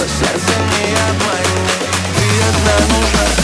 Но сердце не обмани Ты одна нужна.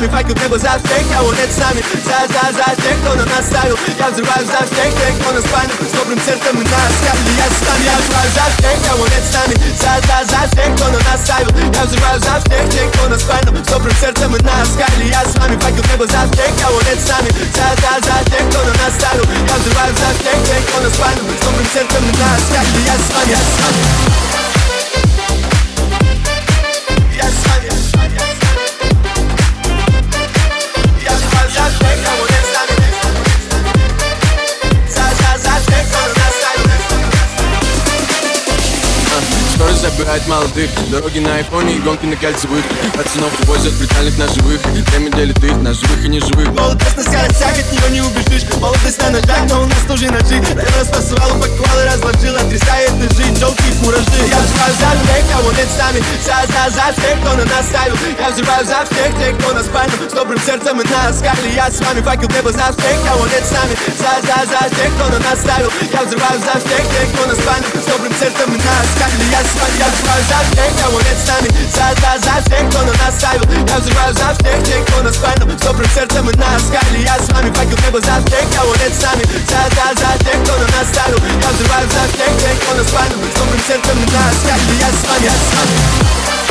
Нами Факел небо за забирает молодых Дороги на айфоне и гонки на кольцевых. Пацанов увозят брутальных на живых. Время делит их на живых и неживых. Молодость на скоростях, от нее не убежишь Молодость на ножах, но у нас тоже ножи Я распасывал, упаковал и разложил Отрезает ножи, челки и муражи Я взрываю за всех, кого нет с нами. За, за, за всех, кто на нас ставил. Я взрываю за всех тех, кто нас панил С добрым сердцем и нас скали Я с вами. Факел небо за всех, кого нет с нами. За, за, за тех, кто на нас ставил. Я взрываю за всех тех, кто нас панил С добрым сердцем и нас скали Я с вами, я взрываю за всех, кого нет с нами За, за, за всех, кто на нас ставил Я взрываю за всех тех, кто нас панил С добрым сердцем и нас скали Я с вами факел небо за всех, кого нет с нами За, за, за тех, кто на нас ставил Я взрываю за всех тех, кто нас панил С добрым сердцем и нас скали Я с вами, я с вами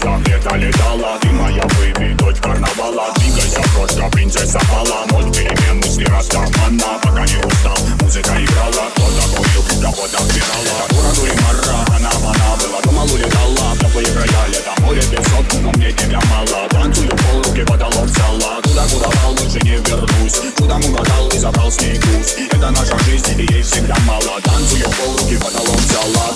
В лето летала Ты моя бэби, дочь карнавала. Двигайся, крошка, принцесса Алла Ноль перемен, мысли растамана Пока не устал, музыка играла. Кто-то курил, кого-то вбирала Дура, мара, она, она была. Думал, улетала, теплые края Лето, море, песок, но мне тебя мало. Танцую пол, руки потолок зала. Туда, куда вал, больше не вернусь. Чудом угадал и забрал с ней гусь Это наша жизнь, и ей всегда мало. Танцую пол, руки потолок зала